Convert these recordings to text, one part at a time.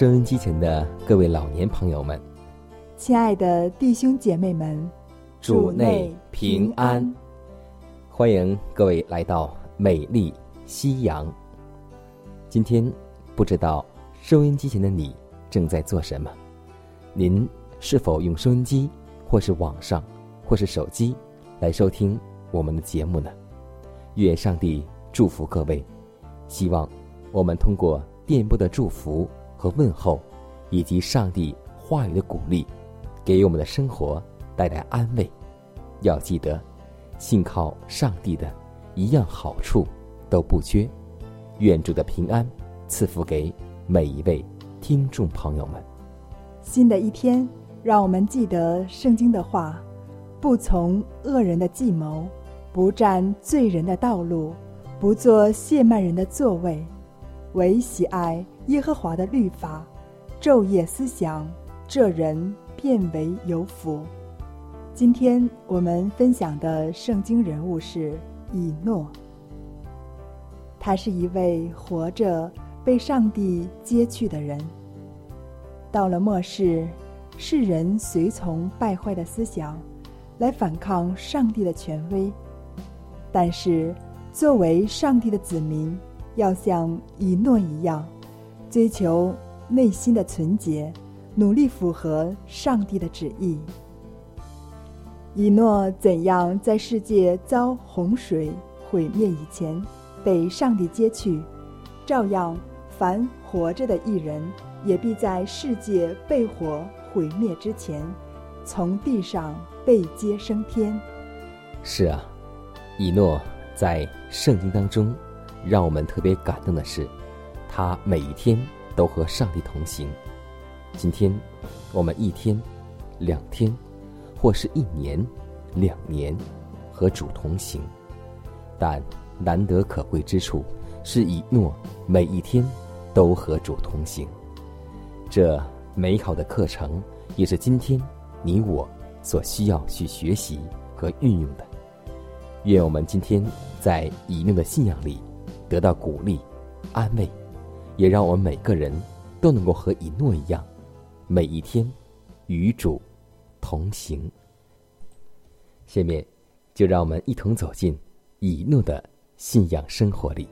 收音机前的各位老年朋友们，亲爱的弟兄姐妹们，主内平安！欢迎各位来到美丽夕阳。今天不知道收音机前的你正在做什么？您是否用收音机，或是网上，或是手机来收听我们的节目呢？愿上帝祝福各位。希望我们通过电波的祝福。和问候，以及上帝话语的鼓励，给我们的生活带来安慰。要记得，信靠上帝的，一样好处都不缺。愿主的平安赐福给每一位听众朋友们。新的一天，让我们记得圣经的话：不从恶人的计谋，不占罪人的道路，不做亵慢人的座位，唯喜爱。耶和华的律法，昼夜思想，这人变为有福。今天我们分享的圣经人物是以诺。他是一位活着被上帝接去的人。到了末世，世人随从败坏的思想，来反抗上帝的权威。但是，作为上帝的子民，要像以诺一样。追求内心的纯洁，努力符合上帝的旨意。以诺怎样在世界遭洪水毁灭以前被上帝接去，照样凡活着的一人也必在世界被火毁灭之前，从地上被接升天。是啊，以诺在圣经当中，让我们特别感动的是。他每一天都和上帝同行。今天，我们一天、两天，或是一年、两年，和主同行。但难得可贵之处，是以诺每一天都和主同行。这美好的课程，也是今天你我所需要去学习和运用的。愿我们今天在以诺的信仰里得到鼓励、安慰。也让我们每个人都能够和以诺一样，每一天与主同行。下面就让我们一同走进以诺的信仰生活里。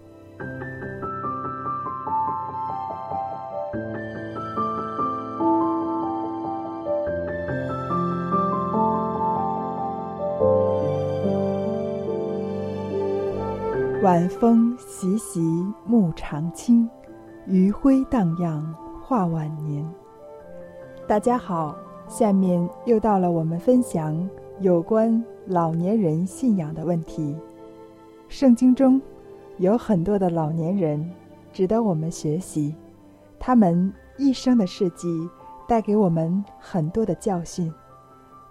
晚风习习，木长青。余晖荡漾，画晚年。大家好，下面又到了我们分享有关老年人信仰的问题。圣经中有很多的老年人值得我们学习，他们一生的事迹带给我们很多的教训。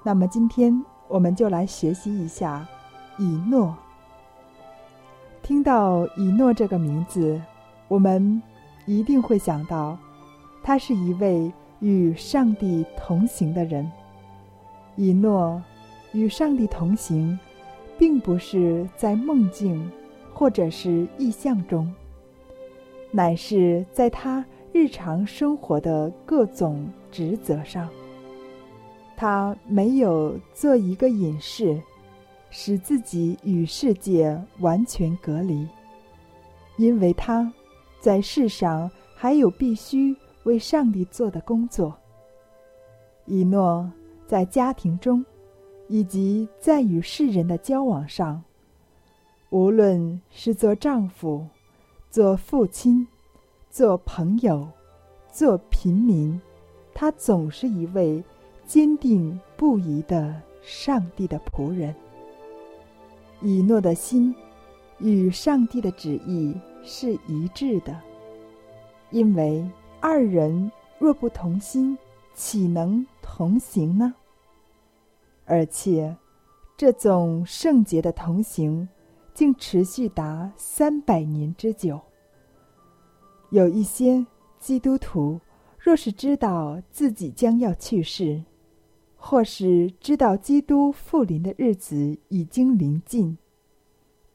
那么今天我们就来学习一下以诺。听到以诺这个名字，我们。一定会想到，他是一位与上帝同行的人。以诺与上帝同行，并不是在梦境或者是意象中，乃是在他日常生活的各种职责上。他没有做一个隐士，使自己与世界完全隔离，因为他。在世上还有必须为上帝做的工作。以诺在家庭中，以及在与世人的交往上，无论是做丈夫、做父亲、做朋友、做平民，他总是一位坚定不移的上帝的仆人。以诺的心与上帝的旨意是一致的，因为二人若不同心，岂能同行呢？而且，这种圣洁的同行，竟持续达三百年之久。有一些基督徒，若是知道自己将要去世，或是知道基督复临的日子已经临近，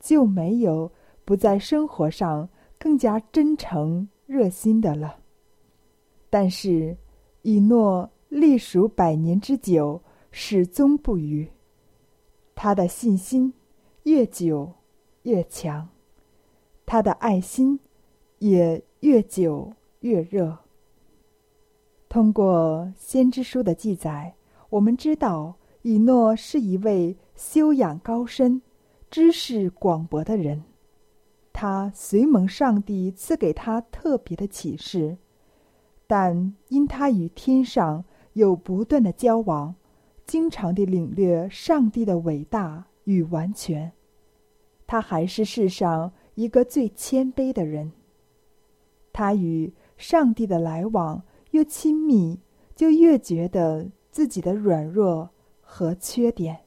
就没有不在生活上更加真诚热心的了。但是，以诺历数百年之久，始终不渝。他的信心越久越强，他的爱心也越久越热。通过先知书的记载。我们知道，以诺是一位修养高深、知识广博的人。他随蒙上帝赐给他特别的启示，但因他与天上有不断的交往，经常地领略上帝的伟大与完全，他还是世上一个最谦卑的人。他与上帝的来往越亲密，就越觉得。自己的软弱和缺点，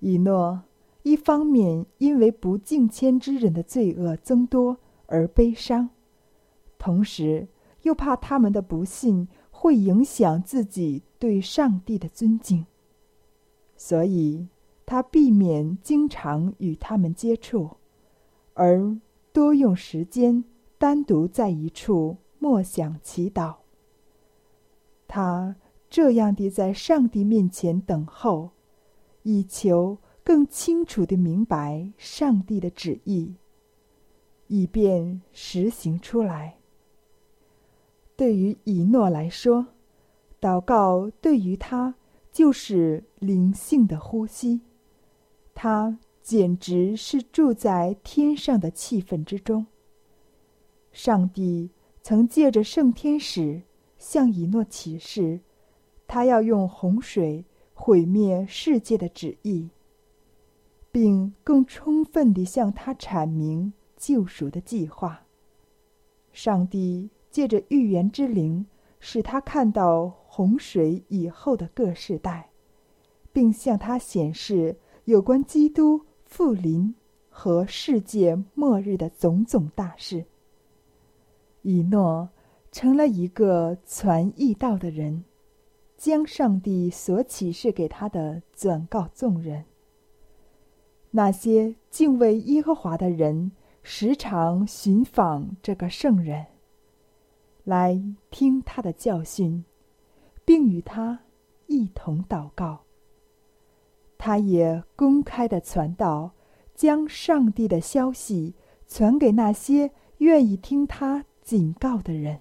以诺一方面因为不敬谦之人的罪恶增多而悲伤，同时又怕他们的不信会影响自己对上帝的尊敬，所以他避免经常与他们接触，而多用时间单独在一处默想祈祷。他。这样的在上帝面前等候，以求更清楚的明白上帝的旨意，以便实行出来。对于以诺来说，祷告对于他就是灵性的呼吸，他简直是住在天上的气氛之中。上帝曾借着圣天使向以诺启示。他要用洪水毁灭世界的旨意，并更充分地向他阐明救赎的计划。上帝借着预言之灵，使他看到洪水以后的各世代，并向他显示有关基督复临和世界末日的种种大事。以诺成了一个传义道的人。将上帝所启示给他的转告众人。那些敬畏耶和华的人，时常寻访这个圣人，来听他的教训，并与他一同祷告。他也公开的传道，将上帝的消息传给那些愿意听他警告的人。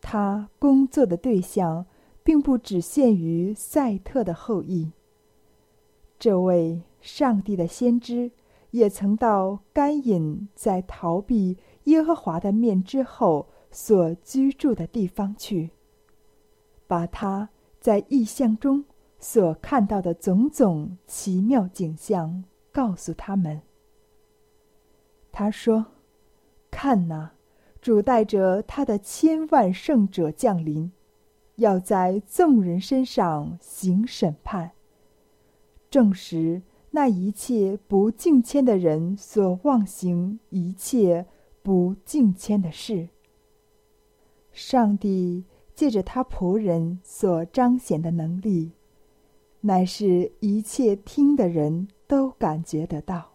他工作的对象。并不只限于赛特的后裔。这位上帝的先知也曾到甘隐在逃避耶和华的面之后所居住的地方去，把他在异象中所看到的种种奇妙景象告诉他们。他说：“看哪，主带着他的千万圣者降临。”要在众人身上行审判，证实那一切不敬谦的人所妄行一切不敬谦的事。上帝借着他仆人所彰显的能力，乃是一切听的人都感觉得到。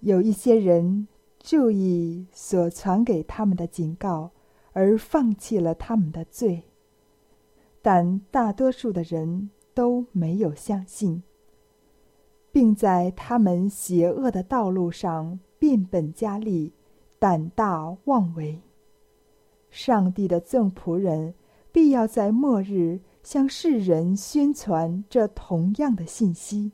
有一些人注意所传给他们的警告，而放弃了他们的罪。但大多数的人都没有相信，并在他们邪恶的道路上变本加厉、胆大妄为。上帝的赠仆人必要在末日向世人宣传这同样的信息。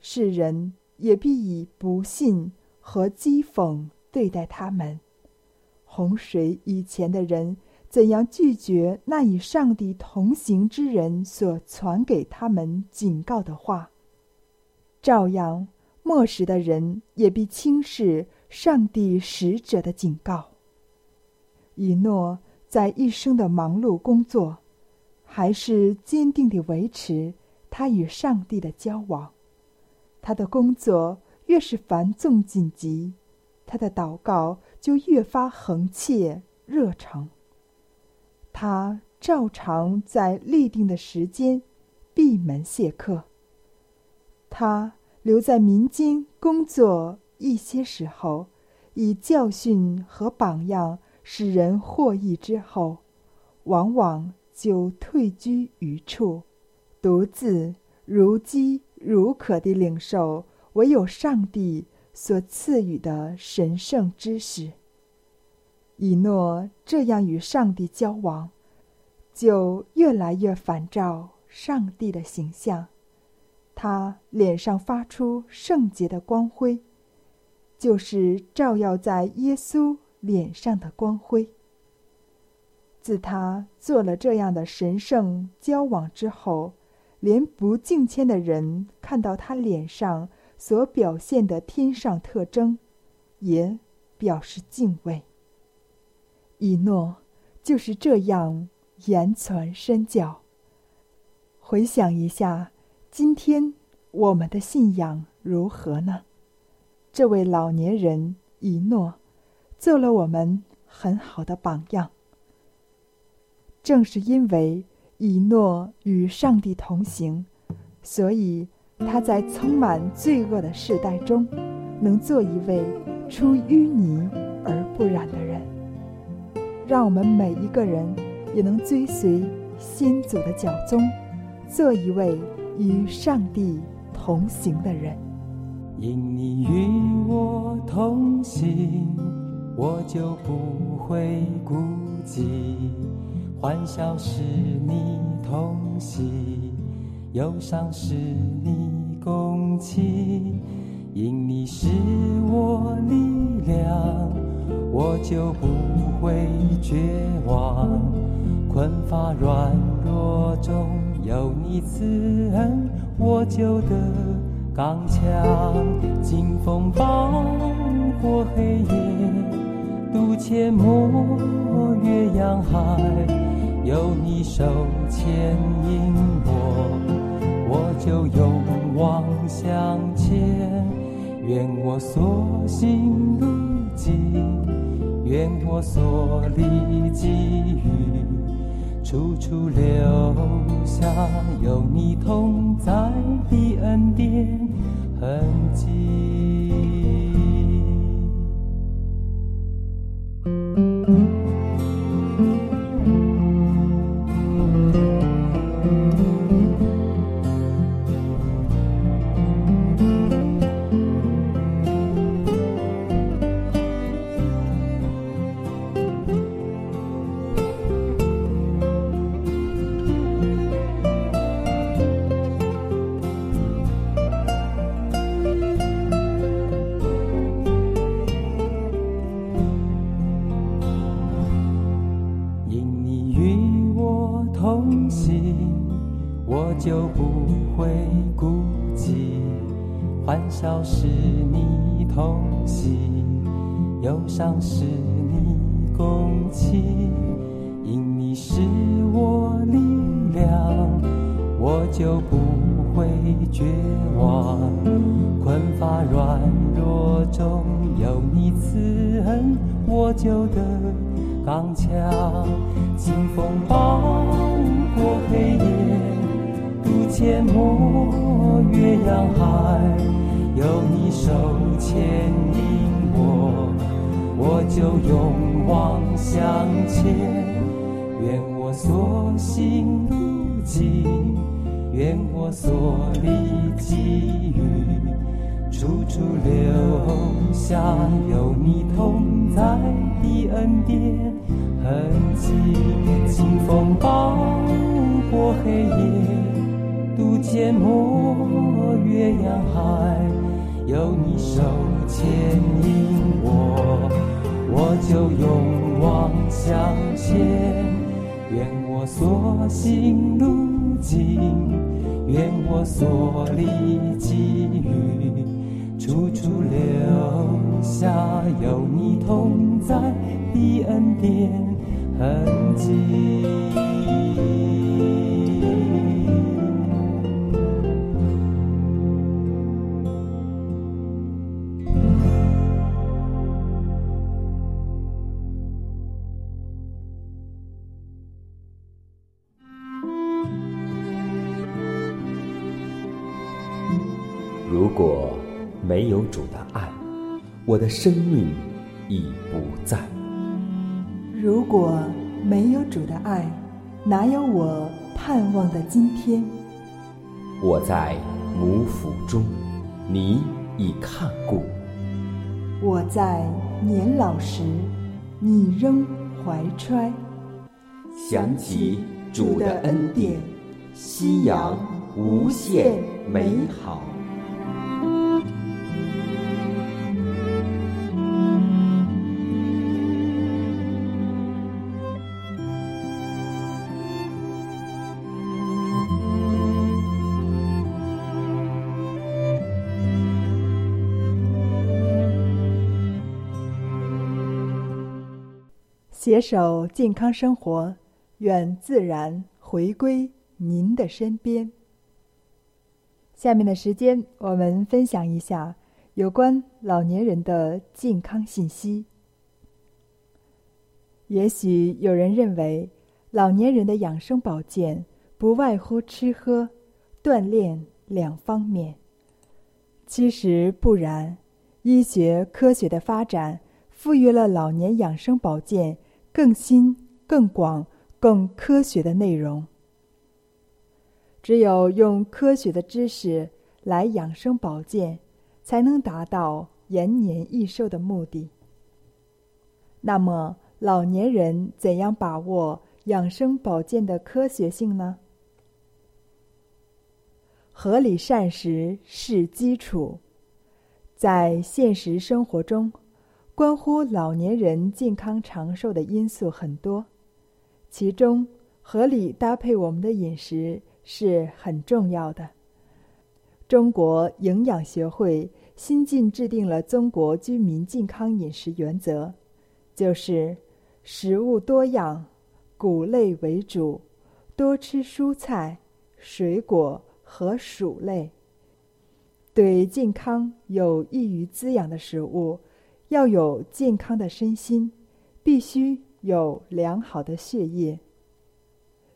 世人也必以不信和讥讽对待他们。洪水以前的人怎样拒绝那与上帝同行之人所传给他们警告的话，照样末时的人也必轻视上帝使者的警告。以诺在一生的忙碌工作，还是坚定地维持他与上帝的交往。他的工作越是繁重紧急，他的祷告就越发恒切热诚。他照常在立定的时间闭门谢客。他留在民间工作一些时候，以教训和榜样。使人获益之后，往往就退居于处，独自如饥如渴地领受唯有上帝所赐予的神圣知识。以诺这样与上帝交往，就越来越反照上帝的形象，他脸上发出圣洁的光辉，就是照耀在耶稣。脸上的光辉。自他做了这样的神圣交往之后，连不敬谦的人看到他脸上所表现的天上特征，也表示敬畏。以诺就是这样言传身教。回想一下，今天我们的信仰如何呢？这位老年人以诺。做了我们很好的榜样。正是因为以诺与上帝同行，所以他在充满罪恶的世代中，能做一位出淤泥而不染的人。让我们每一个人也能追随先祖的脚踪，做一位与上帝同行的人。因你与我同行。我就不会孤寂，欢笑是你同喜，忧伤是你共情，因你是我力量，我就不会绝望。困乏软弱中有你慈恩，我就得刚强。劲风暴过黑夜。渡阡陌，越洋海，有你手牵引我，我就勇往向前。愿我所行路愿我所历际遇，处处留下有你同在的恩典痕迹。忧伤是你共情，因你是我力量，我就不会绝望。困乏软弱中有你慈恩，我就得刚强。清风抱过黑夜，渡阡陌，月阳海，有你手牵引我。我就勇往向前，愿我所行路径，愿我所历际遇，处处留下有你同在的恩典痕迹。清风抱过黑夜，渡阡陌越洋海，有你手牵引，就勇往向前。愿我所行路径。愿我所历际遇，处处留下有你同在的恩典痕迹。没有主的爱，我的生命已不在；如果没有主的爱，哪有我盼望的今天？我在母腹中，你已看顾；我在年老时，你仍怀揣。想起主的恩典，夕阳无限美好。携手健康生活，愿自然回归您的身边。下面的时间，我们分享一下有关老年人的健康信息。也许有人认为，老年人的养生保健不外乎吃喝、锻炼两方面。其实不然，医学科学的发展赋予了老年养生保健。更新、更广、更科学的内容。只有用科学的知识来养生保健，才能达到延年益寿的目的。那么，老年人怎样把握养生保健的科学性呢？合理膳食是基础，在现实生活中。关乎老年人健康长寿的因素很多，其中合理搭配我们的饮食是很重要的。中国营养学会新近制定了中国居民健康饮食原则，就是食物多样，谷类为主，多吃蔬菜、水果和薯类，对健康有益于滋养的食物。要有健康的身心，必须有良好的血液。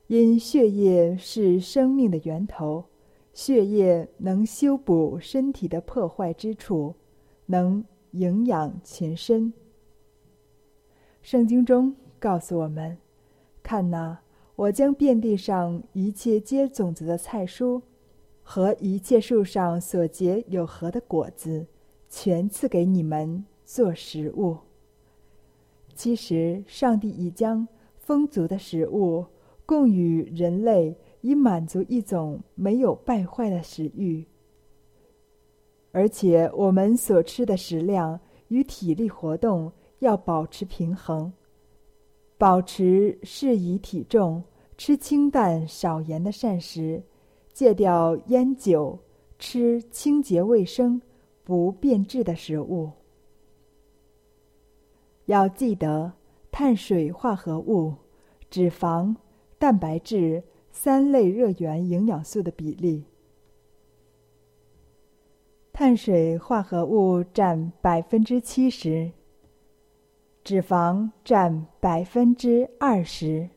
因血液是生命的源头，血液能修补身体的破坏之处，能营养全身。圣经中告诉我们：“看哪，我将遍地上一切结种子的菜蔬，和一切树上所结有核的果子，全赐给你们。”做食物。其实，上帝已将丰足的食物供予人类，以满足一种没有败坏的食欲。而且，我们所吃的食量与体力活动要保持平衡，保持适宜体重，吃清淡少盐的膳食，戒掉烟酒，吃清洁卫生、不变质的食物。要记得碳水化合物、脂肪、蛋白质三类热源营养素的比例。碳水化合物占百分之七十，脂肪占百分之二十，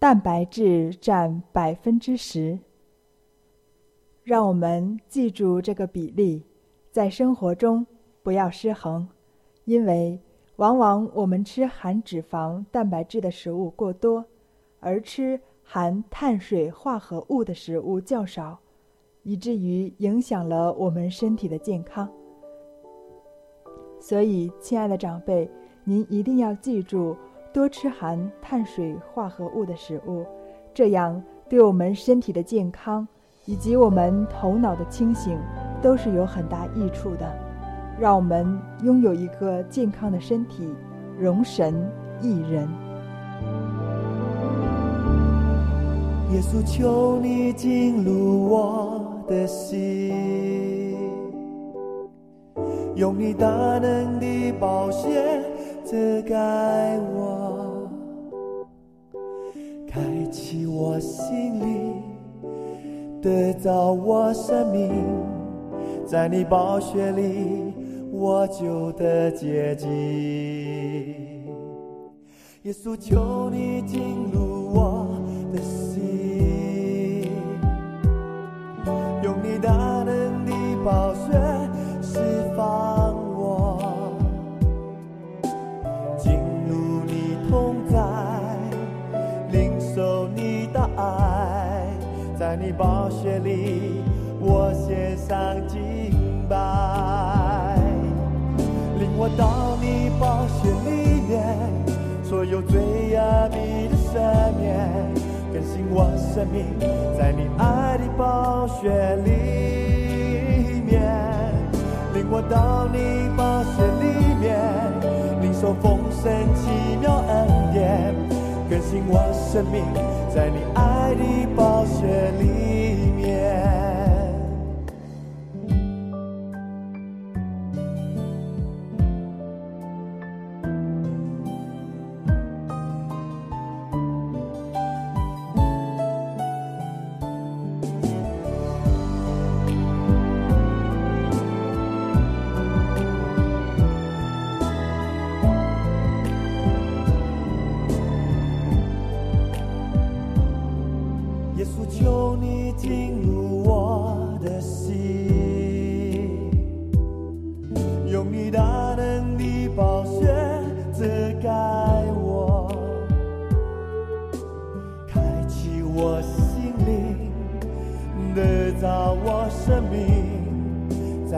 蛋白质占百分之十。让我们记住这个比例，在生活中不要失衡。因为往往我们吃含脂肪、蛋白质的食物过多，而吃含碳水化合物的食物较少，以至于影响了我们身体的健康。所以，亲爱的长辈，您一定要记住多吃含碳水化合物的食物，这样对我们身体的健康以及我们头脑的清醒都是有很大益处的。让我们拥有一个健康的身体，容神益人。耶稣，求你进入我的心，用你大能的宝血遮盖我，开启我心灵，得着我生命，在你宝血里我就得洁净。耶稣，求你进入我的心，用你大能的宝血有最压抑的赦免，更新我生命，在你爱的宝血里面，领我到你宝血里面，领受丰盛奇妙恩典，更新我生命，在你爱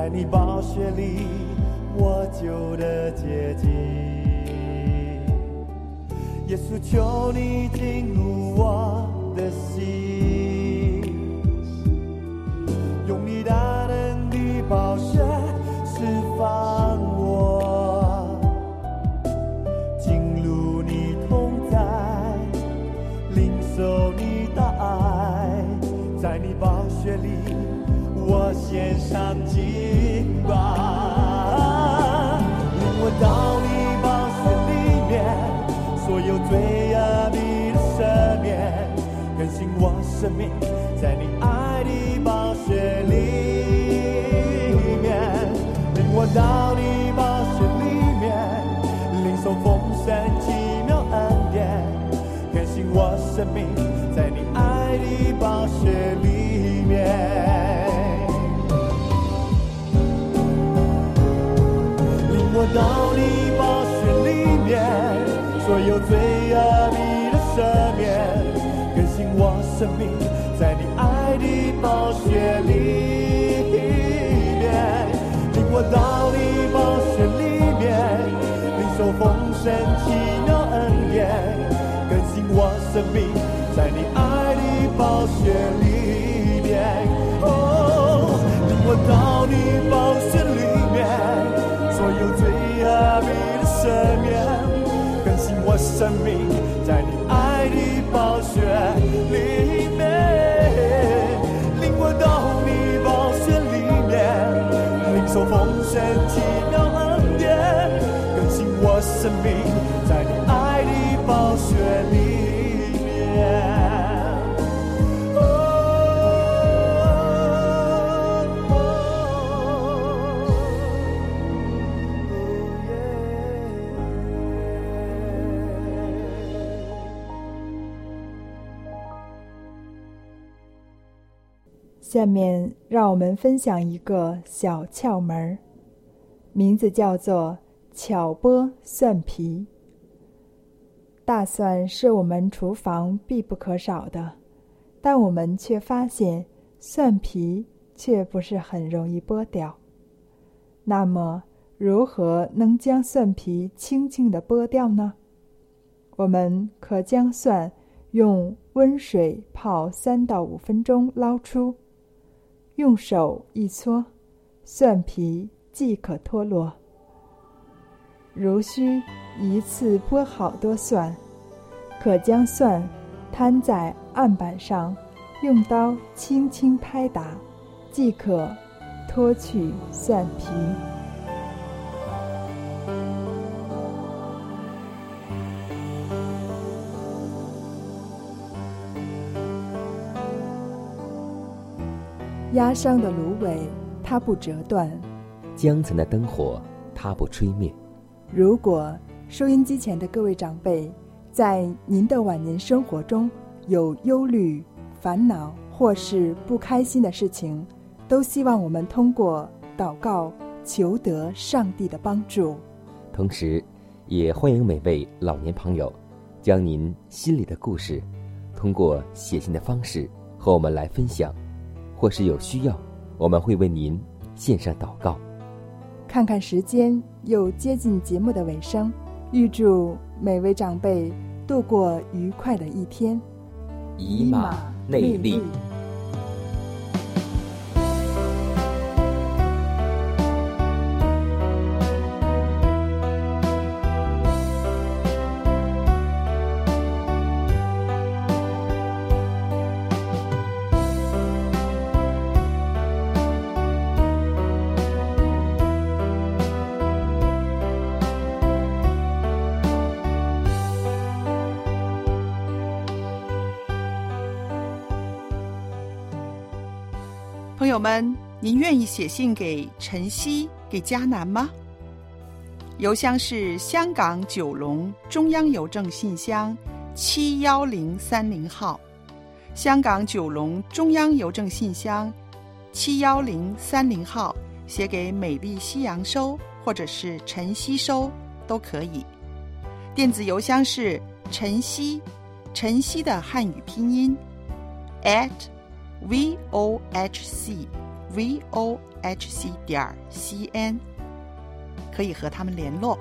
在你宝血里我就得洁净。耶稣，求你进入我的心，用你大能的宝血释放我，进入你同在，领受你的爱，在你宝血里我献上敬宝血里面。哦，等我到你宝血里面。所有罪恶你的赦免，更新我生命，在你爱的宝血里下面让我们分享一个小窍门，名字叫做巧剥蒜皮。大蒜是我们厨房必不可少的，但我们却发现蒜皮却不是很容易剥掉。那么，如何能将蒜皮轻轻地剥掉呢？我们可将蒜用温水泡三到五分钟，捞出，用手一搓，蒜皮即可脱落。如需一次剥好多蒜，可将蒜摊在案板上，用刀轻轻拍打，即可脱去蒜皮。压伤的芦苇，它不折断；江城的灯火，它不吹灭。如果收音机前的各位长辈，在您的晚年生活中有忧虑、烦恼或是不开心的事情，都希望我们通过祷告求得上帝的帮助。同时，也欢迎每位老年朋友，将您心里的故事，通过写信的方式和我们来分享。或是有需要，我们会为您献上祷告。看看时间，又接近节目的尾声，预祝每位长辈度过愉快的一天。以马内利。朋友们，您愿意写信给晨曦、给迦南吗？邮箱是香港九龙中央邮政信箱七幺零三零号，香港九龙中央邮政信箱七幺零三零号，写给美丽夕阳收或者是晨曦收都可以。电子邮箱是晨曦，晨曦的汉语拼音 at。V o h c v o h c 点 c n，可以和他们联络。